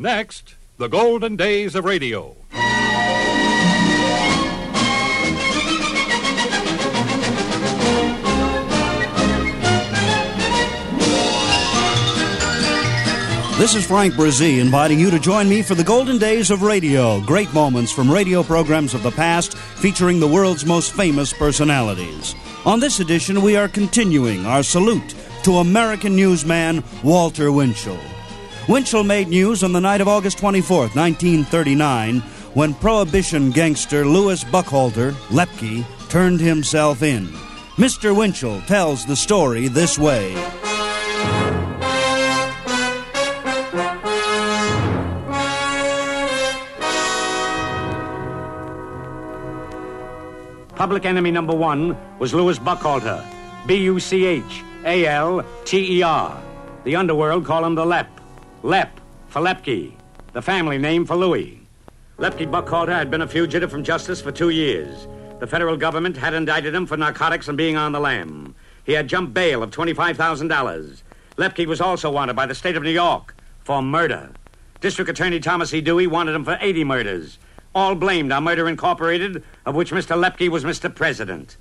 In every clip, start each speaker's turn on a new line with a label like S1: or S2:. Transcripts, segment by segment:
S1: Next, the golden days of radio.
S2: This is Frank Bresee inviting you to join me for the golden days of radio. Great moments from radio programs of the past featuring the world's most famous personalities. On this edition, we are continuing our salute to American newsman Walter Winchell. Winchell made news on the night of August 24th, 1939, when Prohibition gangster Louis Buchalter, Lepke, turned himself in. Mr. Winchell tells the story this way.
S3: Public enemy number one was Louis Buchalter, B U C H A L T E R. The underworld call him the Lep. Lep for Lepke, the family name for Louis. Lepke Buchalter had been a fugitive from justice for two years. The federal government had indicted him for narcotics and being on the lam. He had jumped bail of $25,000. Lepke was also wanted by the state of New York for murder. District Attorney Thomas E. Dewey wanted him for 80 murders all blamed on Murder Incorporated, of which Mr. Lepke was Mr. President.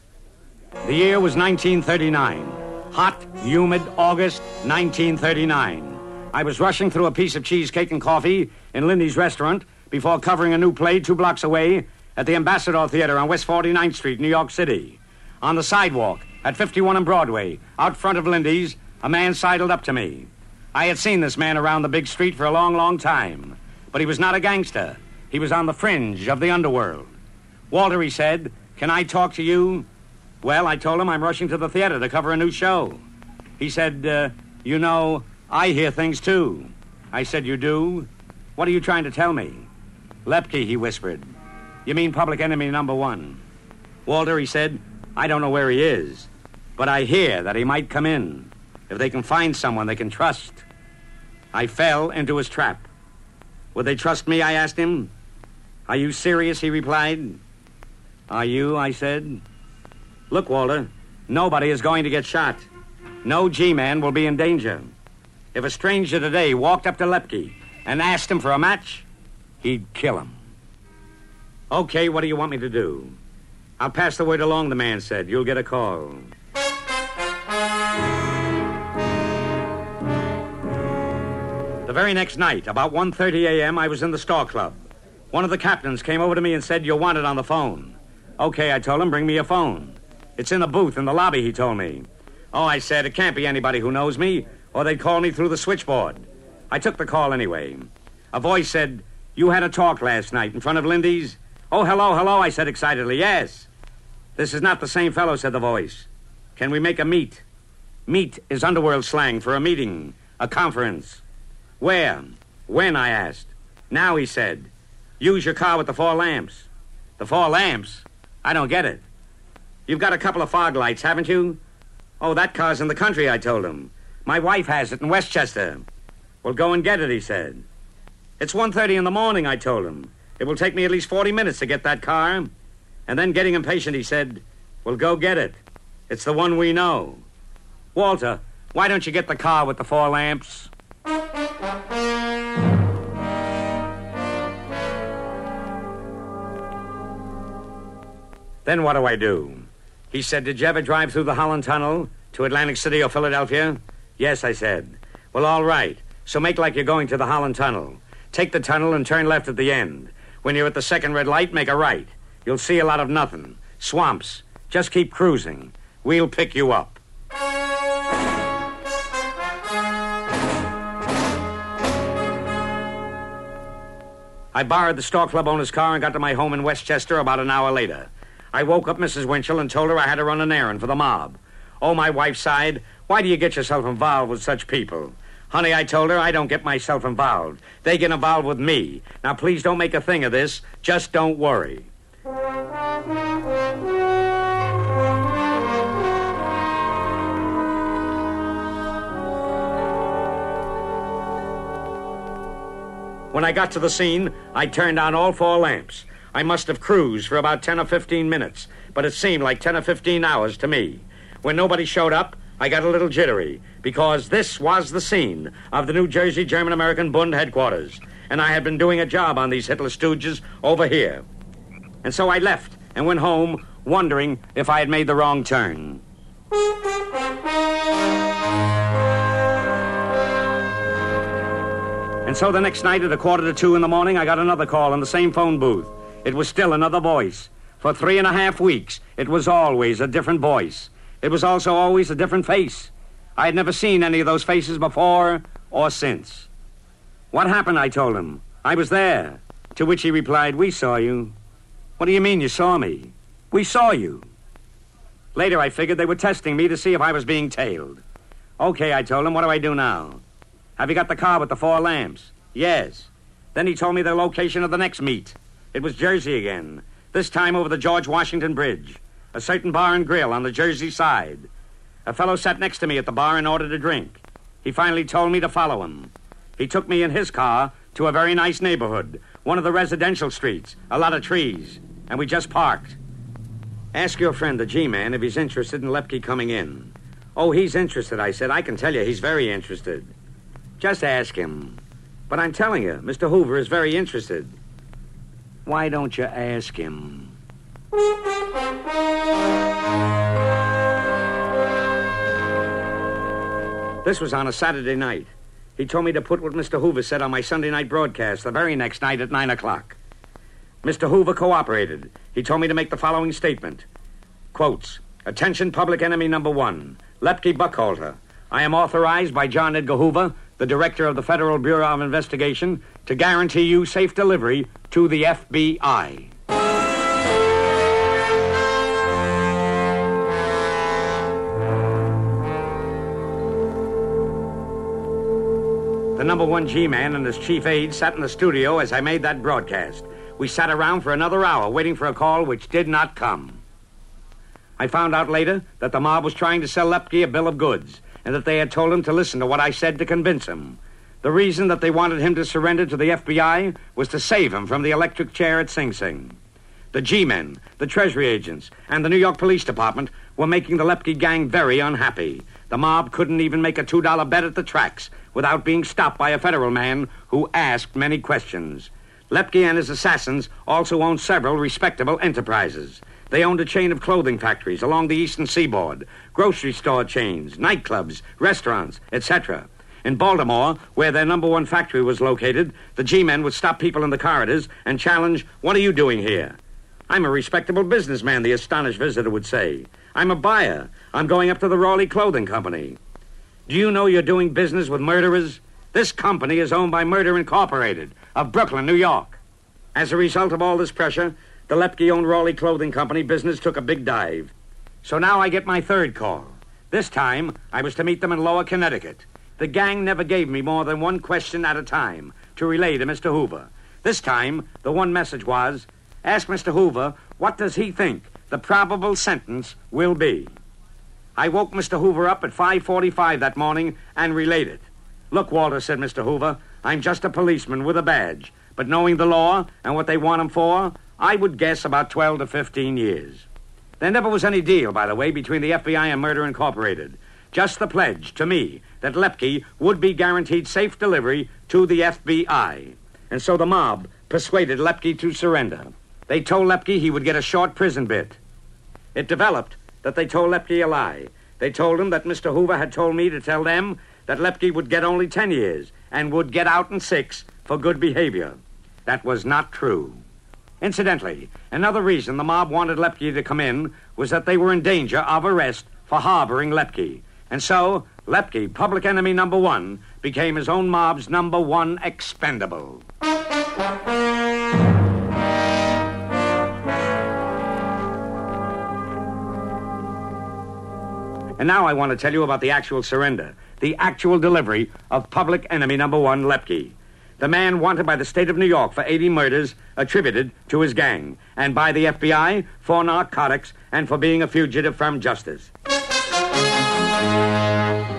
S3: The year was 1939. Hot, humid August 1939. I was rushing through a piece of cheesecake and coffee in Lindy's restaurant before covering a new play two blocks away at the Ambassador Theater on West 49th Street, New York City. On the sidewalk at 51 and Broadway, out front of Lindy's, a man sidled up to me. I had seen this man around the big street for a long, long time, but he was not a gangster. He was on the fringe of the underworld. Walter, he said, can I talk to you? Well, I told him I'm rushing to the theater to cover a new show. He said, uh, You know, I hear things too. I said, You do? What are you trying to tell me? Lepke, he whispered. You mean public enemy number one? Walter, he said, I don't know where he is, but I hear that he might come in if they can find someone they can trust. I fell into his trap. Would they trust me? I asked him. Are you serious? He replied. Are you? I said. Look, Walter, nobody is going to get shot. No G man will be in danger. If a stranger today walked up to Lepke and asked him for a match, he'd kill him. Okay, what do you want me to do? I'll pass the word along, the man said. You'll get a call. The very next night, about 1.30 a.m., I was in the Stork Club. One of the captains came over to me and said, You're wanted on the phone. Okay, I told him, bring me a phone. It's in the booth in the lobby, he told me. Oh, I said, it can't be anybody who knows me, or they'd call me through the switchboard. I took the call anyway. A voice said, You had a talk last night in front of Lindy's? Oh, hello, hello, I said excitedly. Yes. This is not the same fellow, said the voice. Can we make a meet? Meet is underworld slang for a meeting, a conference. Where? When? I asked. Now, he said. Use your car with the four lamps. The four lamps? I don't get it. You've got a couple of fog lights, haven't you? Oh, that car's in the country, I told him. My wife has it in Westchester. Well, go and get it, he said. It's 1.30 in the morning, I told him. It will take me at least 40 minutes to get that car. And then, getting impatient, he said, Well, go get it. It's the one we know. Walter, why don't you get the car with the four lamps? Then what do I do? He said, Did you ever drive through the Holland Tunnel to Atlantic City or Philadelphia? Yes, I said. Well, all right. So make like you're going to the Holland Tunnel. Take the tunnel and turn left at the end. When you're at the second red light, make a right. You'll see a lot of nothing. Swamps. Just keep cruising. We'll pick you up. I borrowed the Stork Club owner's car and got to my home in Westchester about an hour later. I woke up Mrs. Winchell and told her I had to run an errand for the mob. Oh, my wife sighed. Why do you get yourself involved with such people? Honey, I told her I don't get myself involved. They get involved with me. Now, please don't make a thing of this. Just don't worry. When I got to the scene, I turned on all four lamps. I must have cruised for about 10 or 15 minutes, but it seemed like 10 or 15 hours to me. When nobody showed up, I got a little jittery because this was the scene of the New Jersey German American Bund headquarters. and I had been doing a job on these Hitler stooges over here. And so I left and went home wondering if I had made the wrong turn. And so the next night at a quarter to two in the morning, I got another call in the same phone booth. It was still another voice. For three and a half weeks, it was always a different voice. It was also always a different face. I had never seen any of those faces before or since. What happened? I told him. I was there. To which he replied, We saw you. What do you mean you saw me? We saw you. Later, I figured they were testing me to see if I was being tailed. Okay, I told him, what do I do now? Have you got the car with the four lamps? Yes. Then he told me the location of the next meet. It was Jersey again, this time over the George Washington Bridge. A certain bar and grill on the Jersey side. A fellow sat next to me at the bar and ordered a drink. He finally told me to follow him. He took me in his car to a very nice neighborhood, one of the residential streets, a lot of trees, and we just parked. Ask your friend, the G man, if he's interested in Lepke coming in. Oh, he's interested, I said. I can tell you he's very interested. Just ask him. But I'm telling you, Mr. Hoover is very interested. Why don't you ask him? This was on a Saturday night. He told me to put what Mr. Hoover said on my Sunday night broadcast the very next night at 9 o'clock. Mr. Hoover cooperated. He told me to make the following statement. Quotes, Attention public enemy number one, Lepke Buchalter. I am authorized by John Edgar Hoover, the director of the Federal Bureau of Investigation, to guarantee you safe delivery to the FBI. The number one G man and his chief aide sat in the studio as I made that broadcast. We sat around for another hour waiting for a call which did not come. I found out later that the mob was trying to sell Lepke a bill of goods and that they had told him to listen to what I said to convince him. The reason that they wanted him to surrender to the FBI was to save him from the electric chair at Sing Sing. The G men, the Treasury agents, and the New York Police Department were making the Lepke gang very unhappy. The mob couldn't even make a $2 bet at the tracks without being stopped by a federal man who asked many questions. Lepke and his assassins also owned several respectable enterprises. They owned a chain of clothing factories along the eastern seaboard, grocery store chains, nightclubs, restaurants, etc. In Baltimore, where their number one factory was located, the G men would stop people in the corridors and challenge, What are you doing here? I'm a respectable businessman, the astonished visitor would say. I'm a buyer. I'm going up to the Raleigh Clothing Company. Do you know you're doing business with murderers? This company is owned by Murder Incorporated of Brooklyn, New York. As a result of all this pressure, the Lepke owned Raleigh Clothing Company business took a big dive. So now I get my third call. This time, I was to meet them in Lower Connecticut. The gang never gave me more than one question at a time to relay to Mr. Hoover. This time, the one message was ask Mr. Hoover what does he think the probable sentence will be. I woke Mr. Hoover up at 5:45 that morning and related. Look, Walter, said Mr. Hoover, I'm just a policeman with a badge, but knowing the law and what they want him for, I would guess about 12 to 15 years. There never was any deal, by the way, between the FBI and Murder Incorporated. Just the pledge to me that Lepke would be guaranteed safe delivery to the FBI. And so the mob persuaded Lepke to surrender. They told Lepke he would get a short prison bit. It developed that they told Lepke a lie. They told him that Mr. Hoover had told me to tell them that Lepke would get only 10 years and would get out in six for good behavior. That was not true. Incidentally, another reason the mob wanted Lepke to come in was that they were in danger of arrest for harboring Lepke. And so, Lepke, public enemy number one, became his own mob's number one expendable. And now I want to tell you about the actual surrender, the actual delivery of public enemy number one, Lepke. The man wanted by the state of New York for 80 murders attributed to his gang, and by the FBI for narcotics and for being a fugitive from justice.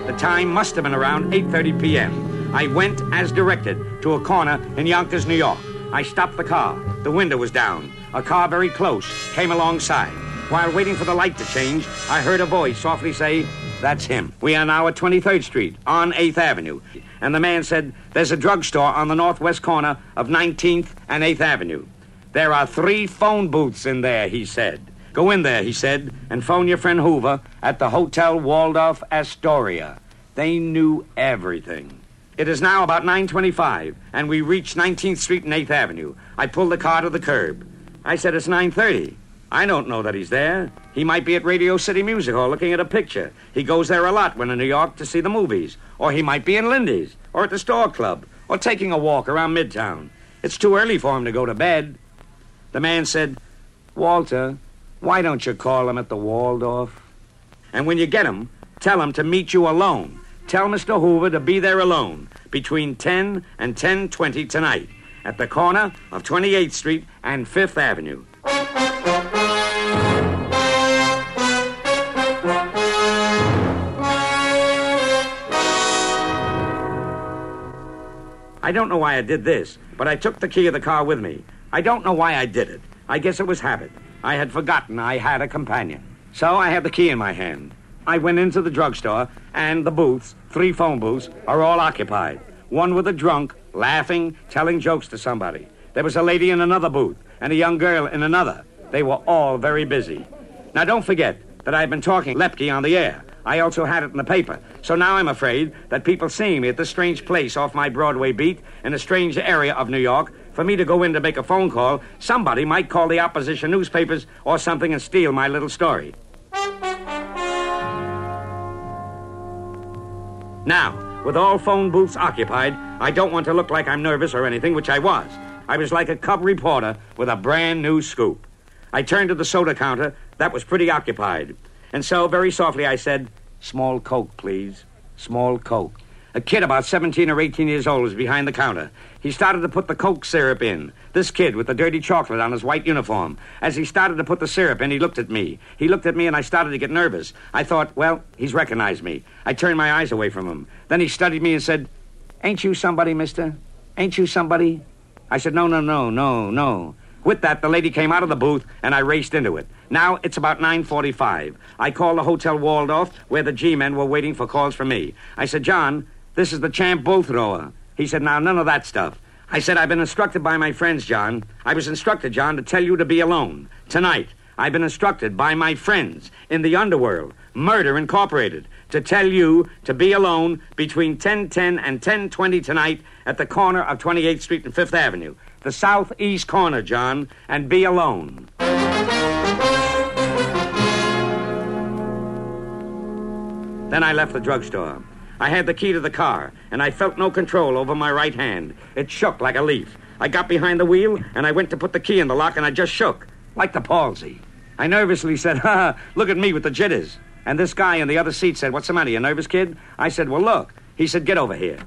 S3: The time must have been around 8:30 p.m. I went as directed to a corner in Yonkers, New York. I stopped the car. The window was down. A car very close came alongside. While waiting for the light to change, I heard a voice softly say, That's him. We are now at 23rd Street on 8th Avenue. And the man said, There's a drugstore on the northwest corner of 19th and 8th Avenue. There are three phone booths in there, he said. Go in there, he said, and phone your friend Hoover at the Hotel Waldorf Astoria. They knew everything. It is now about 9.25, and we reach 19th Street and 8th Avenue. I pull the car to the curb. I said, It's 9.30. I don't know that he's there. He might be at Radio City Music Hall looking at a picture. He goes there a lot when in New York to see the movies. Or he might be in Lindy's, or at the Stork Club, or taking a walk around Midtown. It's too early for him to go to bed. The man said, Walter, why don't you call him at the Waldorf? And when you get him, tell him to meet you alone. Tell Mr. Hoover to be there alone between 10 and 10:20 tonight at the corner of 28th Street and 5th Avenue. I don't know why I did this, but I took the key of the car with me. I don't know why I did it. I guess it was habit. I had forgotten I had a companion. So I had the key in my hand. I went into the drugstore, and the booths, three phone booths, are all occupied. One with a drunk, laughing, telling jokes to somebody. There was a lady in another booth, and a young girl in another. They were all very busy. Now, don't forget that I've been talking Lepke on the air. I also had it in the paper. So now I'm afraid that people seeing me at this strange place off my Broadway beat in a strange area of New York, for me to go in to make a phone call, somebody might call the opposition newspapers or something and steal my little story. Now, with all phone booths occupied, I don't want to look like I'm nervous or anything, which I was. I was like a cub reporter with a brand new scoop. I turned to the soda counter. That was pretty occupied. And so, very softly, I said, Small Coke, please. Small Coke. A kid about 17 or 18 years old was behind the counter. He started to put the Coke syrup in. This kid with the dirty chocolate on his white uniform. As he started to put the syrup in, he looked at me. He looked at me, and I started to get nervous. I thought, well, he's recognized me. I turned my eyes away from him. Then he studied me and said, Ain't you somebody, mister? Ain't you somebody? I said, No, no, no, no, no. With that, the lady came out of the booth, and I raced into it. Now it's about 9.45. I called the Hotel Waldorf, where the G-men were waiting for calls from me. I said, John, this is the champ bull thrower. He said, now, none of that stuff. I said, I've been instructed by my friends, John. I was instructed, John, to tell you to be alone. Tonight, I've been instructed by my friends in the underworld, Murder Incorporated, to tell you to be alone between 1010 and 1020 tonight at the corner of 28th Street and 5th Avenue. The southeast corner, John, and be alone. Then I left the drugstore. I had the key to the car, and I felt no control over my right hand. It shook like a leaf. I got behind the wheel, and I went to put the key in the lock, and I just shook, like the palsy. I nervously said, Ha look at me with the jitters. And this guy in the other seat said, What's the matter, you nervous kid? I said, Well, look. He said, Get over here.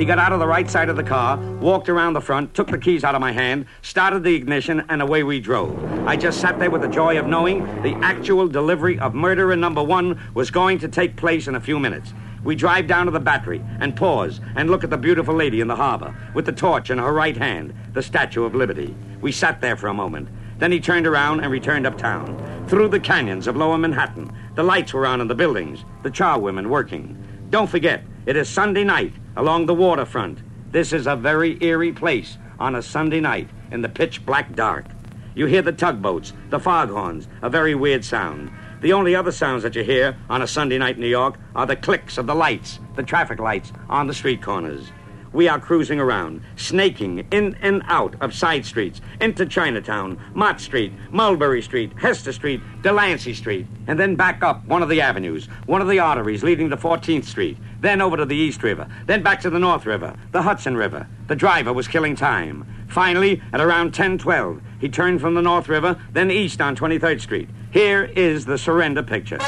S3: He got out of the right side of the car, walked around the front, took the keys out of my hand, started the ignition, and away we drove. I just sat there with the joy of knowing the actual delivery of murderer number one was going to take place in a few minutes. We drive down to the battery and pause and look at the beautiful lady in the harbor with the torch in her right hand, the Statue of Liberty. We sat there for a moment. Then he turned around and returned uptown. Through the canyons of lower Manhattan, the lights were on in the buildings, the charwomen working. Don't forget, it is Sunday night along the waterfront. This is a very eerie place on a Sunday night in the pitch black dark. You hear the tugboats, the foghorns, a very weird sound. The only other sounds that you hear on a Sunday night in New York are the clicks of the lights, the traffic lights on the street corners. We are cruising around, snaking in and out of side streets, into Chinatown, Mott Street, Mulberry Street, Hester Street, Delancey Street, and then back up one of the avenues, one of the arteries leading to 14th Street, then over to the East River, then back to the North River, the Hudson River. The driver was killing time. Finally, at around 1012, he turned from the North River, then east on 23rd Street. Here is the surrender picture.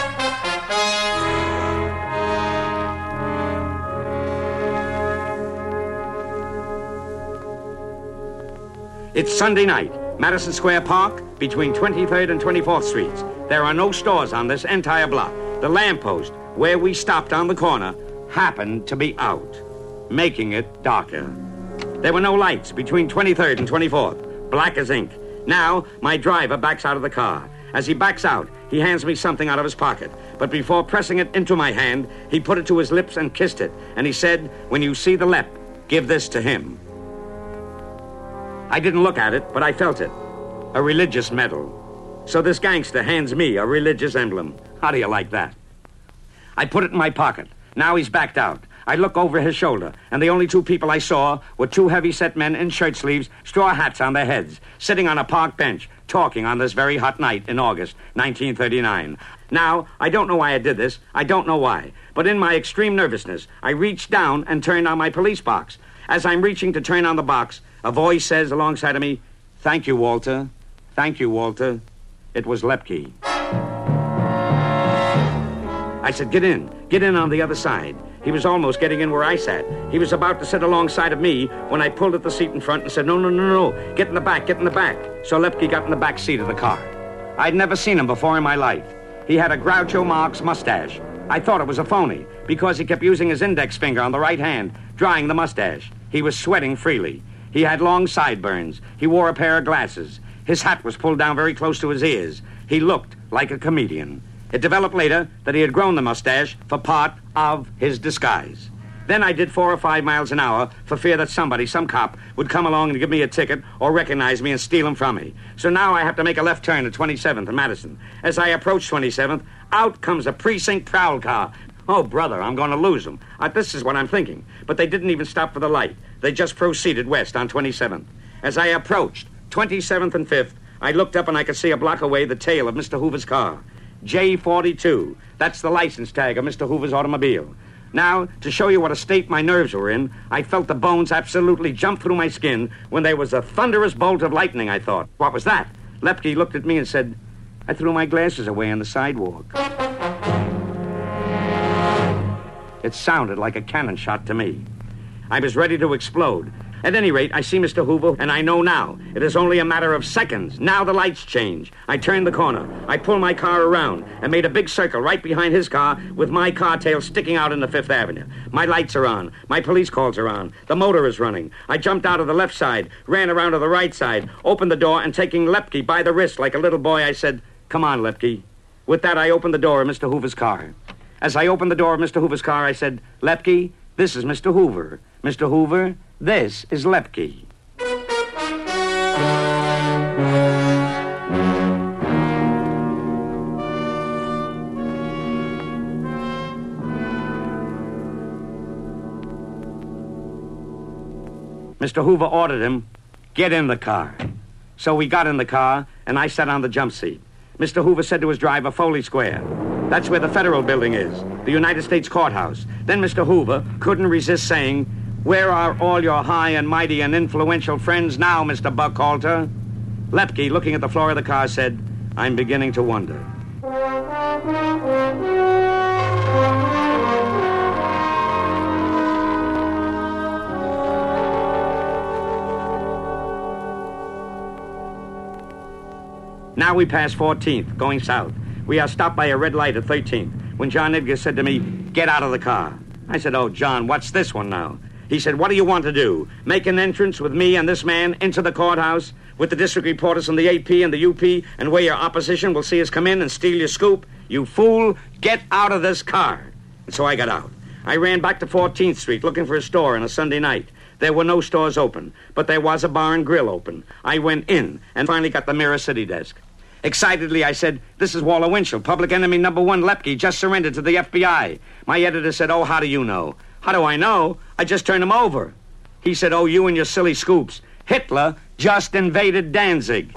S3: It's Sunday night, Madison Square Park, between 23rd and 24th Streets. There are no stores on this entire block. The lamppost, where we stopped on the corner, happened to be out, making it darker. There were no lights between 23rd and 24th, black as ink. Now, my driver backs out of the car. As he backs out, he hands me something out of his pocket. But before pressing it into my hand, he put it to his lips and kissed it. And he said, When you see the lep, give this to him. I didn't look at it, but I felt it. A religious medal. So this gangster hands me a religious emblem. How do you like that? I put it in my pocket. Now he's backed out. I look over his shoulder, and the only two people I saw were two heavy-set men in shirt sleeves, straw hats on their heads, sitting on a park bench, talking on this very hot night in August 1939. Now, I don't know why I did this. I don't know why. But in my extreme nervousness, I reached down and turned on my police box. As I'm reaching to turn on the box, a voice says alongside of me, Thank you, Walter. Thank you, Walter. It was Lepke. I said, Get in. Get in on the other side. He was almost getting in where I sat. He was about to sit alongside of me when I pulled at the seat in front and said, No, no, no, no. Get in the back, get in the back. So Lepke got in the back seat of the car. I'd never seen him before in my life. He had a Groucho Marx mustache. I thought it was a phony because he kept using his index finger on the right hand, drying the mustache. He was sweating freely. He had long sideburns. He wore a pair of glasses. His hat was pulled down very close to his ears. He looked like a comedian. It developed later that he had grown the mustache for part of his disguise. Then I did four or five miles an hour for fear that somebody, some cop, would come along and give me a ticket or recognize me and steal him from me. So now I have to make a left turn at 27th and Madison. As I approach 27th, out comes a precinct prowl car. Oh, brother, I'm going to lose them. Uh, this is what I'm thinking. But they didn't even stop for the light. They just proceeded west on 27th. As I approached 27th and 5th, I looked up and I could see a block away the tail of Mr. Hoover's car. J42. That's the license tag of Mr. Hoover's automobile. Now, to show you what a state my nerves were in, I felt the bones absolutely jump through my skin when there was a thunderous bolt of lightning, I thought. What was that? Lepke looked at me and said, I threw my glasses away on the sidewalk. It sounded like a cannon shot to me. I was ready to explode. At any rate, I see Mr. Hoover, and I know now. It is only a matter of seconds. Now the lights change. I turn the corner. I pull my car around and made a big circle right behind his car with my car tail sticking out into Fifth Avenue. My lights are on. My police calls are on. The motor is running. I jumped out of the left side, ran around to the right side, opened the door, and taking Lepke by the wrist like a little boy, I said, Come on, Lepke. With that, I opened the door of Mr. Hoover's car. As I opened the door of Mr. Hoover's car, I said, Lepke, this is Mr. Hoover. Mr. Hoover, this is Lepke. Mr. Hoover ordered him, get in the car. So we got in the car, and I sat on the jump seat. Mr. Hoover said to his driver, Foley Square. That's where the federal building is, the United States Courthouse. Then Mr. Hoover couldn't resist saying, Where are all your high and mighty and influential friends now, Mr. Buchalter? Lepke, looking at the floor of the car, said, I'm beginning to wonder. Now we pass 14th, going south. We are stopped by a red light at 13th when John Edgar said to me, Get out of the car. I said, Oh, John, what's this one now? He said, What do you want to do? Make an entrance with me and this man into the courthouse with the district reporters and the AP and the UP and where your opposition will see us come in and steal your scoop? You fool, get out of this car. And so I got out. I ran back to 14th Street looking for a store on a Sunday night. There were no stores open, but there was a bar and grill open. I went in and finally got the Mirror City desk. Excitedly, I said, This is Walter Winchell, public enemy number one Lepke, just surrendered to the FBI. My editor said, Oh, how do you know? How do I know? I just turned him over. He said, Oh, you and your silly scoops. Hitler just invaded Danzig.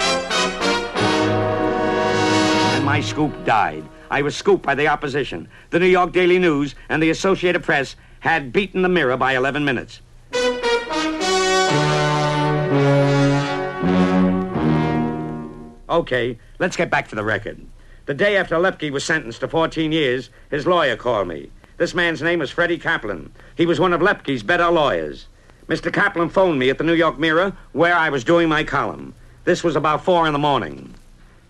S3: And my scoop died. I was scooped by the opposition. The New York Daily News and the Associated Press had beaten the mirror by 11 minutes. Okay, let's get back to the record. The day after Lepke was sentenced to 14 years, his lawyer called me. This man's name was Freddie Kaplan. He was one of Lepke's better lawyers. Mr. Kaplan phoned me at the New York Mirror where I was doing my column. This was about 4 in the morning.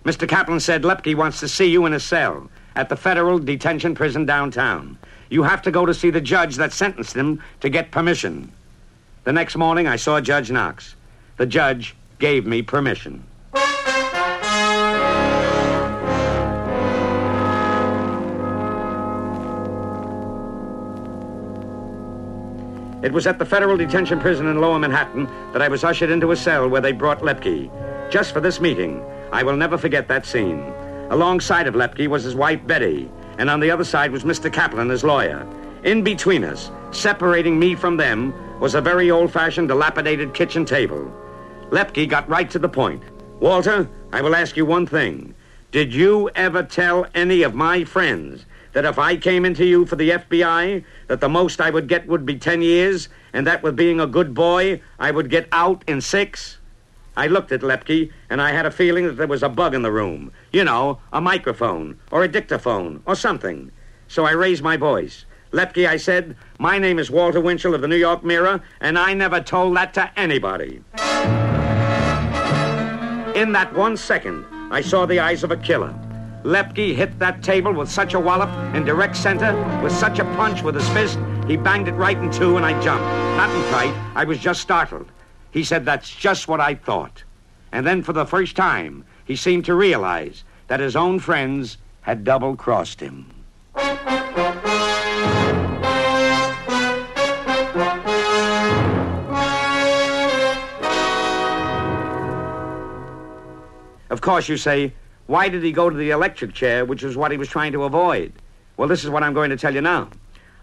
S3: Mr. Kaplan said Lepke wants to see you in a cell at the federal detention prison downtown. You have to go to see the judge that sentenced him to get permission. The next morning, I saw Judge Knox. The judge gave me permission. It was at the federal detention prison in Lower Manhattan that I was ushered into a cell where they brought Lepke. Just for this meeting, I will never forget that scene. Alongside of Lepke was his wife Betty, and on the other side was Mr. Kaplan, his lawyer. In between us, separating me from them, was a very old fashioned, dilapidated kitchen table. Lepke got right to the point. Walter, I will ask you one thing. Did you ever tell any of my friends that if I came into you for the FBI, that the most I would get would be 10 years, and that with being a good boy, I would get out in six? I looked at Lepke, and I had a feeling that there was a bug in the room. You know, a microphone, or a dictaphone, or something. So I raised my voice. Lepke, I said, my name is Walter Winchell of the New York Mirror, and I never told that to anybody. In that one second, I saw the eyes of a killer. Lepke hit that table with such a wallop in direct center, with such a punch with his fist, he banged it right in two, and I jumped. Not in fright, I was just startled. He said, That's just what I thought. And then, for the first time, he seemed to realize that his own friends had double crossed him. Of course, you say, why did he go to the electric chair, which was what he was trying to avoid? Well, this is what I'm going to tell you now.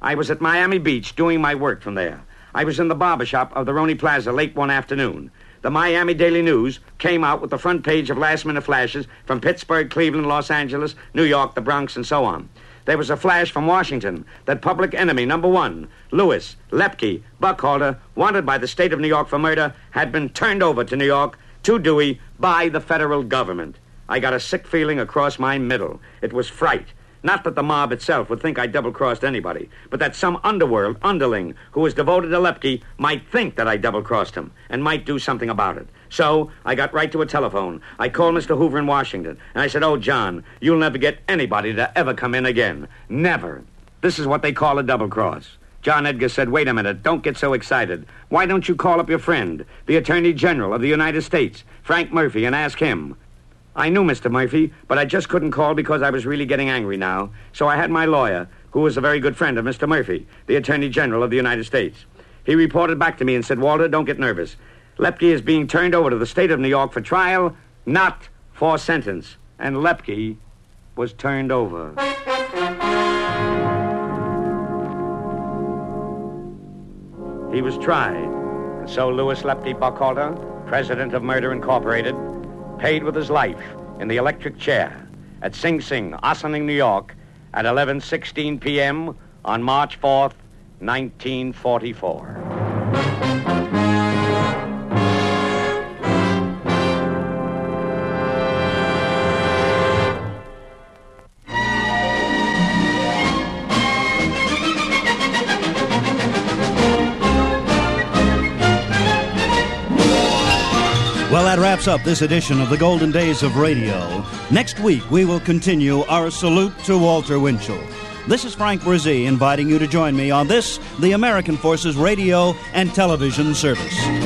S3: I was at Miami Beach doing my work from there. I was in the barber shop of the Roney Plaza late one afternoon. The Miami Daily News came out with the front page of last minute flashes from Pittsburgh, Cleveland, Los Angeles, New York, the Bronx, and so on. There was a flash from Washington that public enemy number one, Louis Lepke Buchalter, wanted by the state of New York for murder, had been turned over to New York to Dewey by the federal government. I got a sick feeling across my middle. It was fright. Not that the mob itself would think I double crossed anybody, but that some underworld underling who was devoted to Lepke might think that I double crossed him and might do something about it. So I got right to a telephone. I called Mr. Hoover in Washington, and I said, Oh, John, you'll never get anybody to ever come in again. Never. This is what they call a double cross. John Edgar said, Wait a minute, don't get so excited. Why don't you call up your friend, the Attorney General of the United States, Frank Murphy, and ask him? I knew Mr. Murphy, but I just couldn't call because I was really getting angry now. So I had my lawyer, who was a very good friend of Mr. Murphy, the Attorney General of the United States. He reported back to me and said, Walter, don't get nervous. Lepke is being turned over to the state of New York for trial, not for sentence. And Lepke was turned over. He was tried. And so Louis Lepke Buchalter, president of Murder Incorporated, paid with his life in the electric chair at Sing Sing, Ossining, New York, at 11:16 p.m. on March 4th, 1944.
S2: Wraps up this edition of the Golden Days of Radio. Next week, we will continue our salute to Walter Winchell. This is Frank Bresee inviting you to join me on this, the American Forces radio and television service.